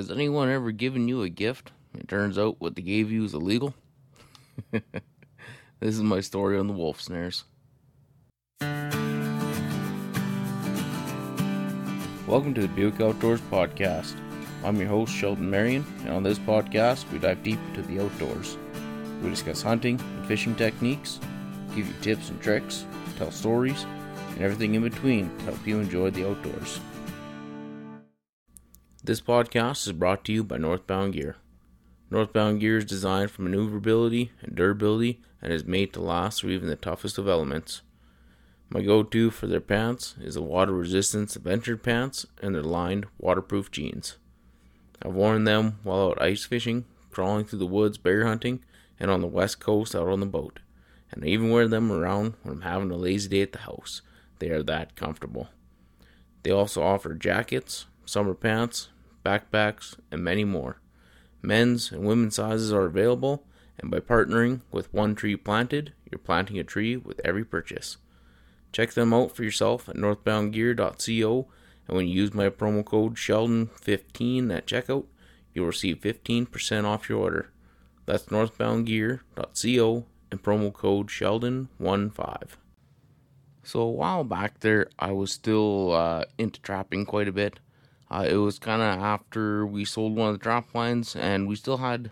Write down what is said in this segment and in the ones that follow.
Has anyone ever given you a gift? It turns out what they gave you is illegal. this is my story on the wolf snares. Welcome to the Buick Outdoors Podcast. I'm your host, Sheldon Marion, and on this podcast, we dive deep into the outdoors. We discuss hunting and fishing techniques, give you tips and tricks, tell stories, and everything in between to help you enjoy the outdoors. This podcast is brought to you by Northbound Gear. Northbound Gear is designed for maneuverability and durability and is made to last through even the toughest of elements. My go to for their pants is the water resistance adventure pants and their lined waterproof jeans. I've worn them while out ice fishing, crawling through the woods bear hunting, and on the west coast out on the boat. And I even wear them around when I'm having a lazy day at the house. They are that comfortable. They also offer jackets, summer pants, backpacks, and many more. Men's and women's sizes are available, and by partnering with One Tree Planted, you're planting a tree with every purchase. Check them out for yourself at northboundgear.co, and when you use my promo code Sheldon15 at checkout, you'll receive 15% off your order. That's northboundgear.co and promo code Sheldon15. So a while back there, I was still uh, into trapping quite a bit. Uh, it was kind of after we sold one of the drop lines, and we still had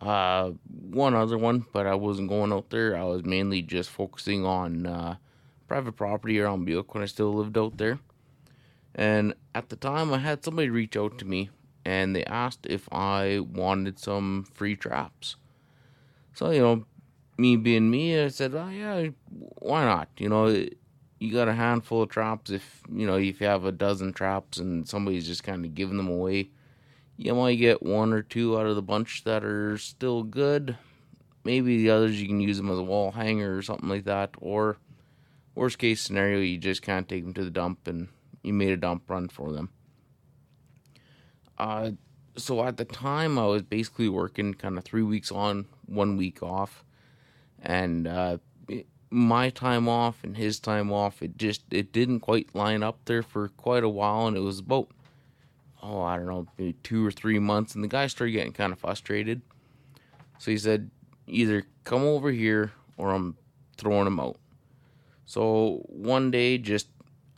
uh, one other one, but I wasn't going out there. I was mainly just focusing on uh, private property around Buick when I still lived out there. And at the time, I had somebody reach out to me, and they asked if I wanted some free traps. So you know, me being me, I said, "Oh yeah, why not?" You know, you got a handful of traps. If you know, if you have a dozen traps and somebody's just kind of giving them away, you might get one or two out of the bunch that are still good. Maybe the others you can use them as a wall hanger or something like that. Or worst case scenario, you just can't take them to the dump and you made a dump run for them. Uh, so at the time, I was basically working kind of three weeks on, one week off, and uh, my time off and his time off, it just it didn't quite line up there for quite a while, and it was about oh I don't know maybe two or three months, and the guy started getting kind of frustrated. So he said, either come over here or I'm throwing him out. So one day, just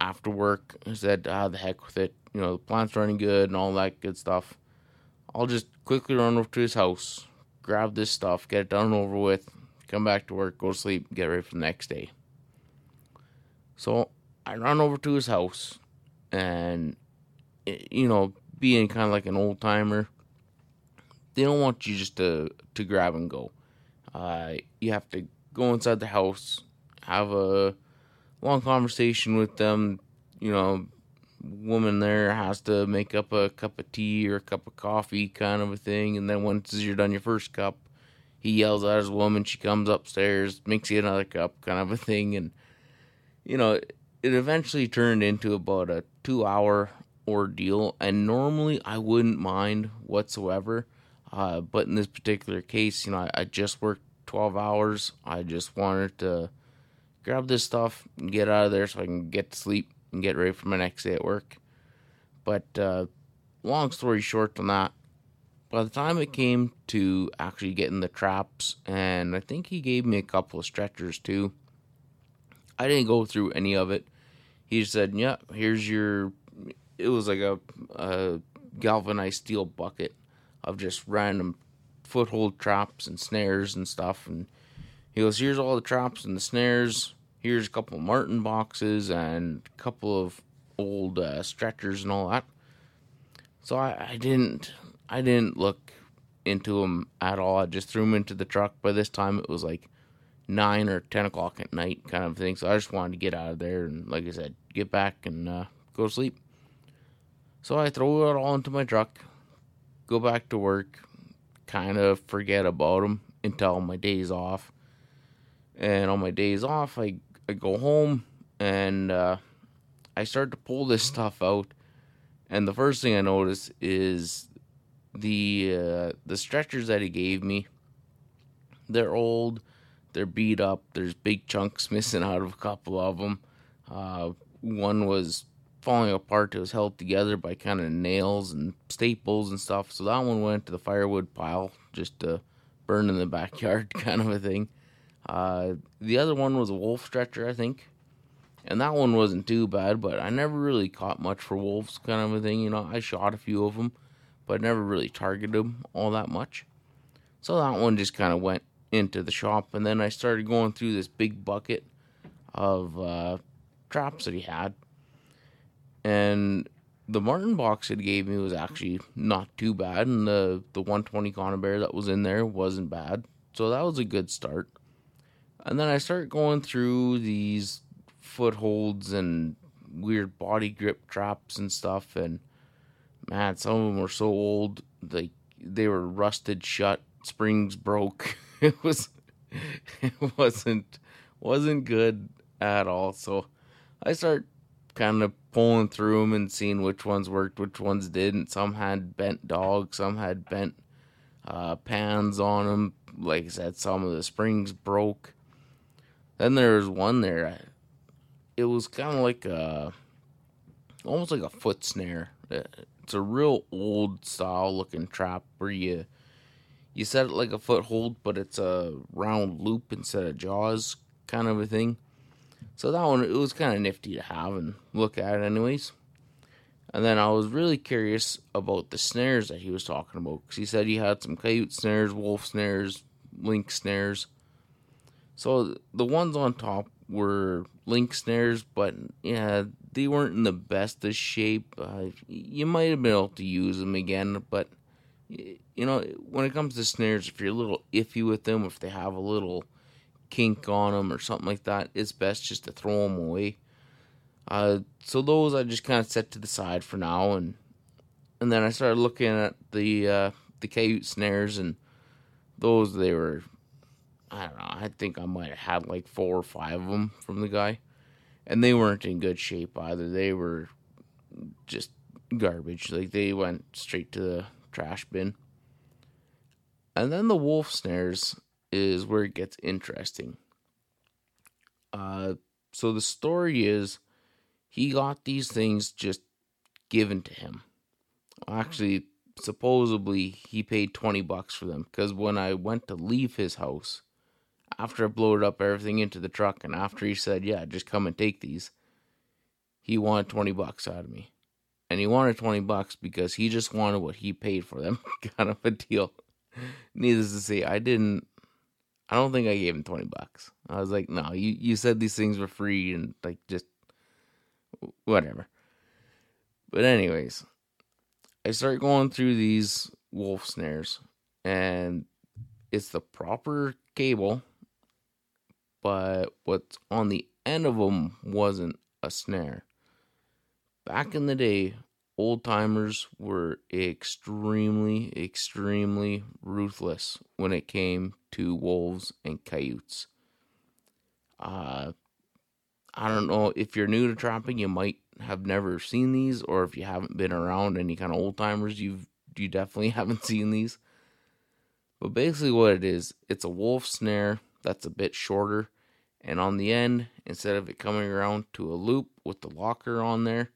after work, I said, ah, the heck with it. You know, the plant's running good and all that good stuff. I'll just quickly run over to his house, grab this stuff, get it done over with, come back to work, go to sleep, get ready for the next day. So I run over to his house, and you know, being kind of like an old timer, they don't want you just to to grab and go. Uh, you have to go inside the house, have a long conversation with them. You know, woman there has to make up a cup of tea or a cup of coffee, kind of a thing. And then once you're done your first cup, he yells at his woman. She comes upstairs, makes you another cup, kind of a thing. And you know, it eventually turned into about a two-hour ordeal. And normally, I wouldn't mind whatsoever. Uh, but in this particular case, you know, I, I just worked 12 hours. I just wanted to grab this stuff and get out of there so I can get to sleep and get ready for my next day at work. But uh, long story short on that, by the time it came to actually getting the traps, and I think he gave me a couple of stretchers too. I didn't go through any of it. He said, "Yeah, here's your." It was like a, a galvanized steel bucket of just random foothold traps and snares and stuff. And he goes, "Here's all the traps and the snares. Here's a couple of marten boxes and a couple of old uh, stretchers and all that." So I, I didn't I didn't look into them at all. I just threw them into the truck. By this time, it was like nine or ten o'clock at night, kind of thing. So I just wanted to get out of there and, like I said, get back and uh, go to sleep. So I throw it all into my truck, go back to work, kind of forget about them until my days off. And on my days off, I I go home and uh, I start to pull this stuff out. And the first thing I notice is the uh, the stretchers that he gave me. They're old, they're beat up. There's big chunks missing out of a couple of them. Uh, one was falling apart. It was held together by kind of nails and staples and stuff. So that one went to the firewood pile just to burn in the backyard, kind of a thing. Uh, the other one was a wolf stretcher, I think. And that one wasn't too bad, but I never really caught much for wolves, kind of a thing. You know, I shot a few of them, but never really targeted them all that much. So that one just kind of went into the shop, and then I started going through this big bucket of uh, traps that he had, and the marten box he gave me was actually not too bad, and the the 120 Conibear that was in there wasn't bad, so that was a good start. And then I start going through these footholds and weird body grip traps and stuff, and man, some of them were so old, like they were rusted shut, springs broke. it was it wasn't wasn't good at all. So I start kind of pulling through them and seeing which ones worked, which ones didn't. Some had bent dogs, some had bent uh, pans on them. Like I said, some of the springs broke. Then there was one there. It was kind of like a, almost like a foot snare. It's a real old style looking trap where you you set it like a foothold, but it's a round loop instead of jaws kind of a thing. So that one, it was kind of nifty to have and look at, anyways. And then I was really curious about the snares that he was talking about because he said he had some coyote snares, wolf snares, lynx snares. So the ones on top were lynx snares, but yeah, they weren't in the best of shape. Uh, you might have been able to use them again, but you know, when it comes to snares, if you're a little iffy with them, if they have a little kink on them or something like that, it's best just to throw them away. Uh, so those I just kind of set to the side for now, and and then I started looking at the uh, the coyote snares, and those they were, I don't know, I think I might have had like four or five of them from the guy, and they weren't in good shape either. They were just garbage. Like they went straight to the trash bin. And then the wolf snares is where it gets interesting. Uh, so the story is he got these things just given to him. Actually, supposedly he paid 20 bucks for them because when I went to leave his house, after I blowed up everything into the truck and after he said, Yeah, just come and take these, he wanted 20 bucks out of me. And he wanted 20 bucks because he just wanted what he paid for them, kind of a deal. Needless to say, I didn't I don't think I gave him 20 bucks. I was like, no, you, you said these things were free and like just whatever. But, anyways, I start going through these wolf snares and it's the proper cable, but what's on the end of them wasn't a snare. Back in the day, old timers were extremely, extremely ruthless when it came to wolves and coyotes. Uh, I don't know if you're new to trapping, you might have never seen these, or if you haven't been around any kind of old timers, you've you definitely haven't seen these. But basically, what it is, it's a wolf snare that's a bit shorter, and on the end, instead of it coming around to a loop with the locker on there,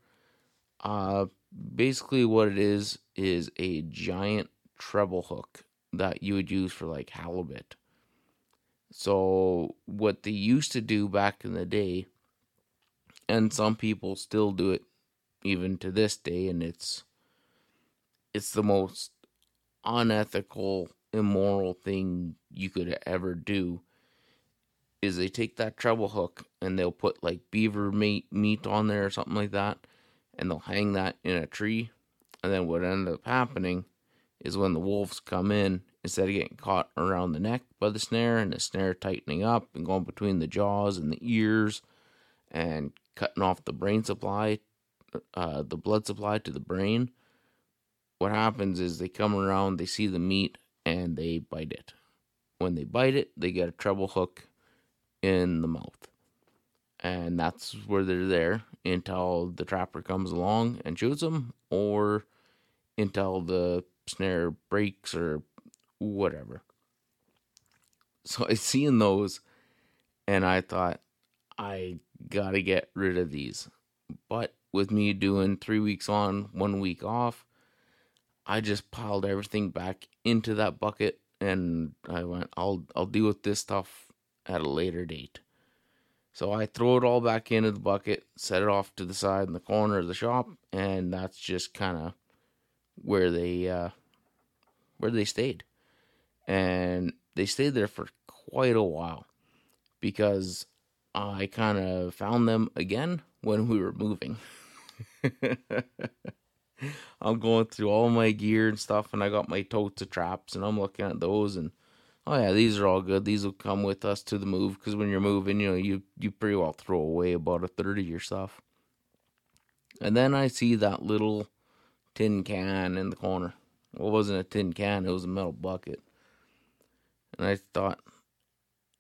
uh, basically what it is is a giant treble hook that you would use for like halibut. So what they used to do back in the day, and some people still do it even to this day, and it's it's the most unethical, immoral thing you could ever do. Is they take that treble hook and they'll put like beaver meat meat on there or something like that, and they'll hang that in a tree. And then what ended up happening is when the wolves come in, instead of getting caught around the neck by the snare and the snare tightening up and going between the jaws and the ears and cutting off the brain supply, uh, the blood supply to the brain, what happens is they come around, they see the meat, and they bite it. When they bite it, they get a treble hook in the mouth and that's where they're there until the trapper comes along and shoots them, or until the snare breaks or whatever. So I seen those, and I thought I gotta get rid of these. But with me doing three weeks on, one week off, I just piled everything back into that bucket and I went, I'll I'll deal with this stuff at a later date. So I throw it all back into the bucket, set it off to the side in the corner of the shop, and that's just kind of where they uh, where they stayed, and they stayed there for quite a while because I kind of found them again when we were moving. I'm going through all my gear and stuff, and I got my totes of traps, and I'm looking at those, and oh yeah, these are all good. These will come with us to the move because when you're moving, you know, you you pretty well throw away about a third of your stuff. And then I see that little tin can in the corner. Well, it wasn't a tin can; it was a metal bucket. And I thought,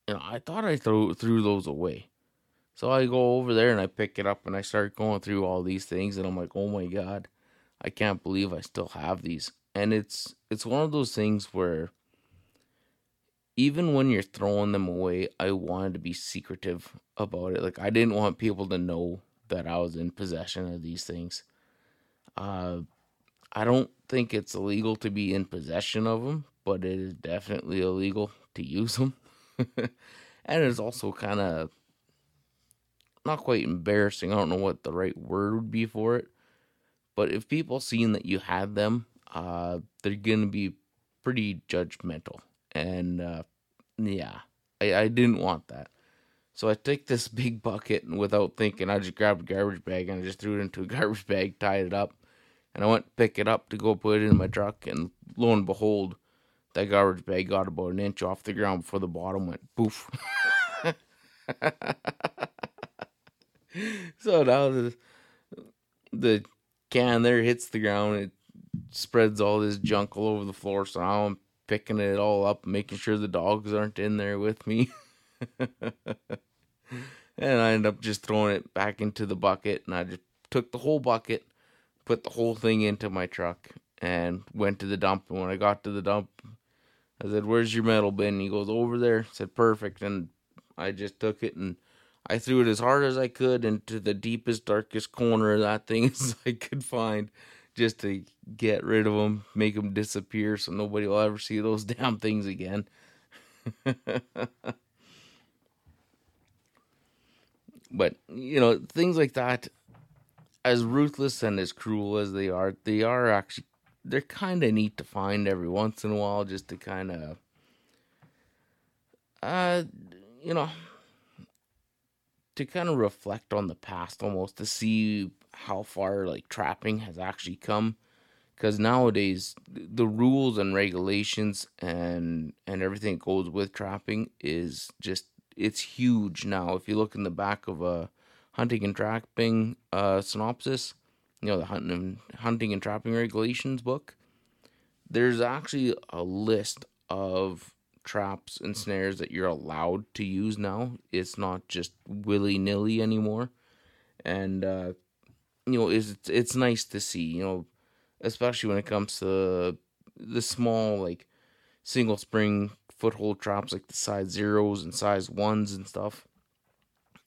you know, I thought I threw threw those away. So I go over there and I pick it up and I start going through all these things and I'm like, oh my god, I can't believe I still have these. And it's it's one of those things where even when you're throwing them away, I wanted to be secretive about it. Like I didn't want people to know that I was in possession of these things. Uh, I don't think it's illegal to be in possession of them, but it is definitely illegal to use them. and it's also kind of not quite embarrassing. I don't know what the right word would be for it. But if people seen that you had them, uh, they're gonna be pretty judgmental and uh, yeah, I, I didn't want that. So I take this big bucket and without thinking, I just grabbed a garbage bag and I just threw it into a garbage bag, tied it up, and I went to pick it up to go put it in my truck. And lo and behold, that garbage bag got about an inch off the ground before the bottom went poof. so now the the can there hits the ground, it spreads all this junk all over the floor. So now I'm picking it all up, making sure the dogs aren't in there with me. and I end up just throwing it back into the bucket, and I just took the whole bucket, put the whole thing into my truck, and went to the dump. And when I got to the dump, I said, "Where's your metal bin?" He goes, "Over there." I said, "Perfect." And I just took it and I threw it as hard as I could into the deepest, darkest corner of that thing as I could find just to get rid of them, make them disappear so nobody will ever see those damn things again. but, you know, things like that, as ruthless and as cruel as they are, they are actually, they're kind of neat to find every once in a while just to kind of, uh, you know, to kind of reflect on the past almost to see how far like trapping has actually come because nowadays the rules and regulations and and everything that goes with trapping is just it's huge now. If you look in the back of a hunting and trapping uh, synopsis you know the hunting hunting and trapping regulations book there's actually a list of traps and snares that you're allowed to use now. It's not just willy-nilly anymore. And uh, you know, is it's, nice to see, you know, especially when it comes to the small like single spring foothold traps like the size zeros and size ones and stuff.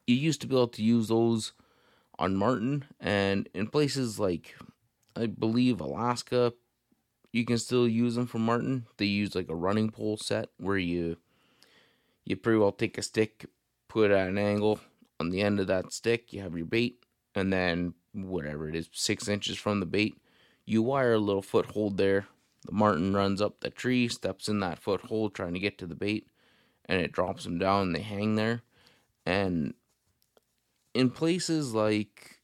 You used to be able to use those on marten and in places like I believe Alaska you can still use them for marten They use like a running pole set where you you pretty well take a stick, put it at an angle on the end of that stick, you have your bait, and then whatever it is, six inches from the bait. You wire a little foothold there. The marten runs up the tree, steps in that foothold trying to get to the bait, and it drops them down and they hang there. And in places like,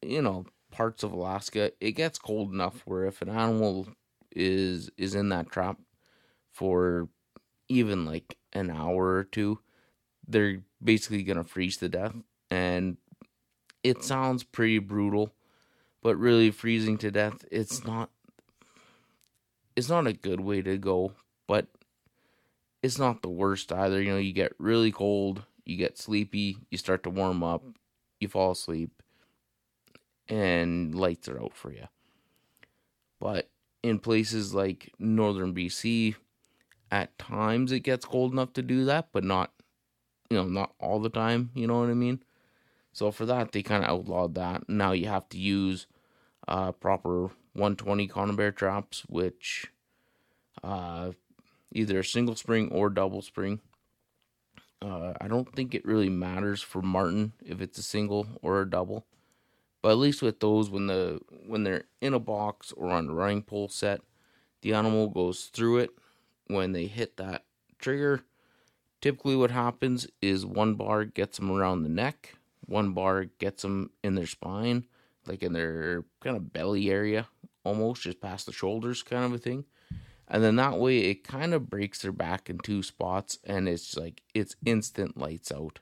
you know, parts of Alaska, it gets cold enough where if an animal is is in that trap for even like an hour or two, they're basically gonna freeze to death. And it sounds pretty brutal, but really freezing to death, it's not it's not a good way to go, but it's not the worst either. You know, you get really cold, you get sleepy, you start to warm up, you fall asleep, and lights are out for you. But in places like northern BC, at times it gets cold enough to do that, but not, you know, not all the time. You know what I mean? So for that, they kind of outlawed that. Now you have to use uh, proper 120 conibear traps, which uh, either single spring or double spring. Uh, I don't think it really matters for marten if it's a single or a double, but at least with those, when the when they're in a box or on a running pole set, the animal goes through it. When they hit that trigger, typically what happens is one bar gets them around the neck, one bar gets them in their spine, like in their kind of belly area, almost just past the shoulders, kind of a thing. And then that way it kind of breaks their back in two spots and it's like it's instant lights out.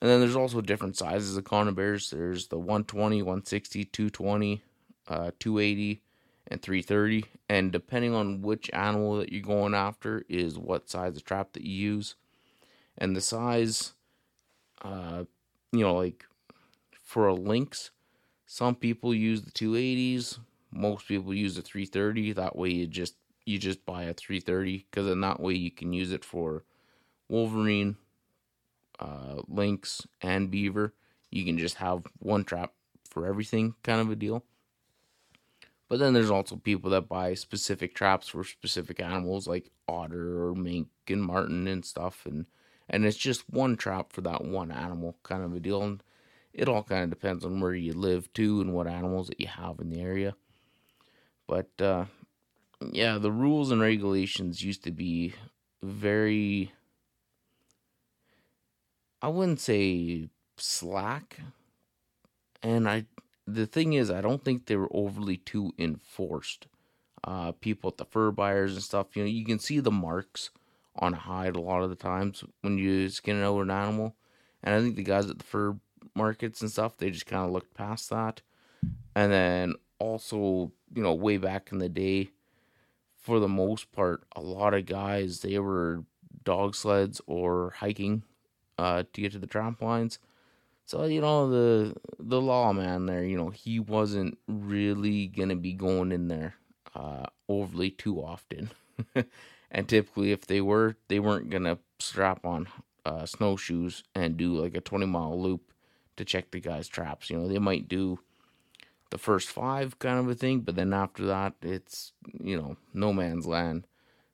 And then there's also different sizes of conibears. There's the 120, 160, 220, uh, 280, and 330. And depending on which animal that you're going after, is what size of trap that you use. And the size, uh, you know, like for a lynx, some people use the 280s. Most people use the 330. That way, you just you just buy a 330 because in that way you can use it for Wolverine, uh, lynx, and beaver. You can just have one trap for everything, kind of a deal. But then there's also people that buy specific traps for specific animals like otter or mink and marten and stuff and and it's just one trap for that one animal kind of a deal and it all kind of depends on where you live too and what animals that you have in the area. But uh, yeah, the rules and regulations used to be very I wouldn't say slack and I the thing is, I don't think they were overly too enforced. Uh, people at the fur buyers and stuff, you know, you can see the marks on hide a lot of the times when you skin over an animal. And I think the guys at the fur markets and stuff, they just kind of looked past that. And then also, you know, way back in the day, for the most part, a lot of guys, they were dog sleds or hiking uh, to get to the tramp lines. So you know the the lawman there, you know, he wasn't really gonna be going in there uh, overly too often. and typically, if they were, they weren't gonna strap on uh, snowshoes and do like a twenty mile loop to check the guy's traps. You know, they might do the first five kind of a thing, but then after that, it's you know no man's land.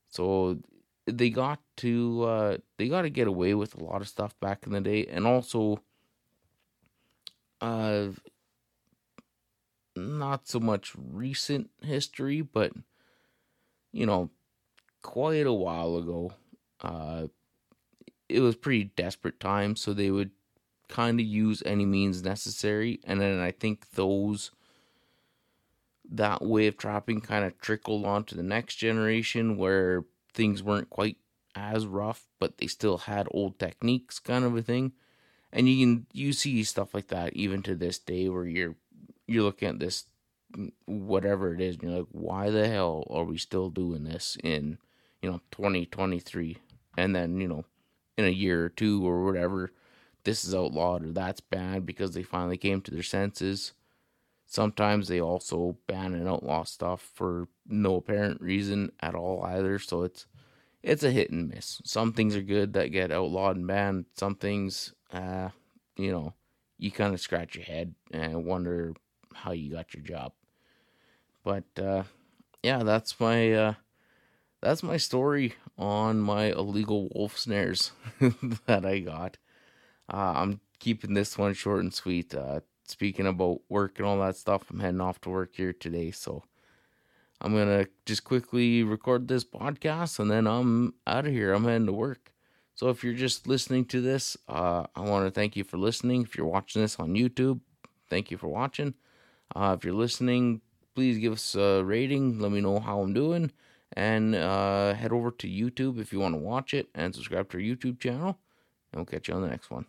So they got to uh, they got to get away with a lot of stuff back in the day, and also uh, not so much recent history, but you know, quite a while ago, uh, it was pretty desperate times, so they would kind of use any means necessary, and then I think those that way of trapping kind of trickled on to the next generation where things weren't quite as rough, but they still had old techniques, kind of a thing. And you can you see stuff like that even to this day where you're you're looking at this whatever it is and you're like why the hell are we still doing this in you know 2023 and then you know in a year or two or whatever this is outlawed or that's banned because they finally came to their senses. Sometimes they also ban and outlaw stuff for no apparent reason at all either so it's it's a hit and miss. Some things are good that get outlawed and banned. Some things uh, you know, you kind of scratch your head and wonder how you got your job. But uh, yeah, that's my uh, that's my story on my illegal wolf snares that I got. Uh, I'm keeping this one short and sweet. Uh, speaking about work and all that stuff, I'm heading off to work here today, so I'm gonna just quickly record this podcast and then I'm out of here. I'm heading to work. So if you're just listening to this, uh, I want to thank you for listening. If you're watching this on YouTube, thank you for watching. Uh, if you're listening, please give us a rating. Let me know how I'm doing. And uh, head over to YouTube if you want to watch it and subscribe to our YouTube channel. And we'll catch you on the next one.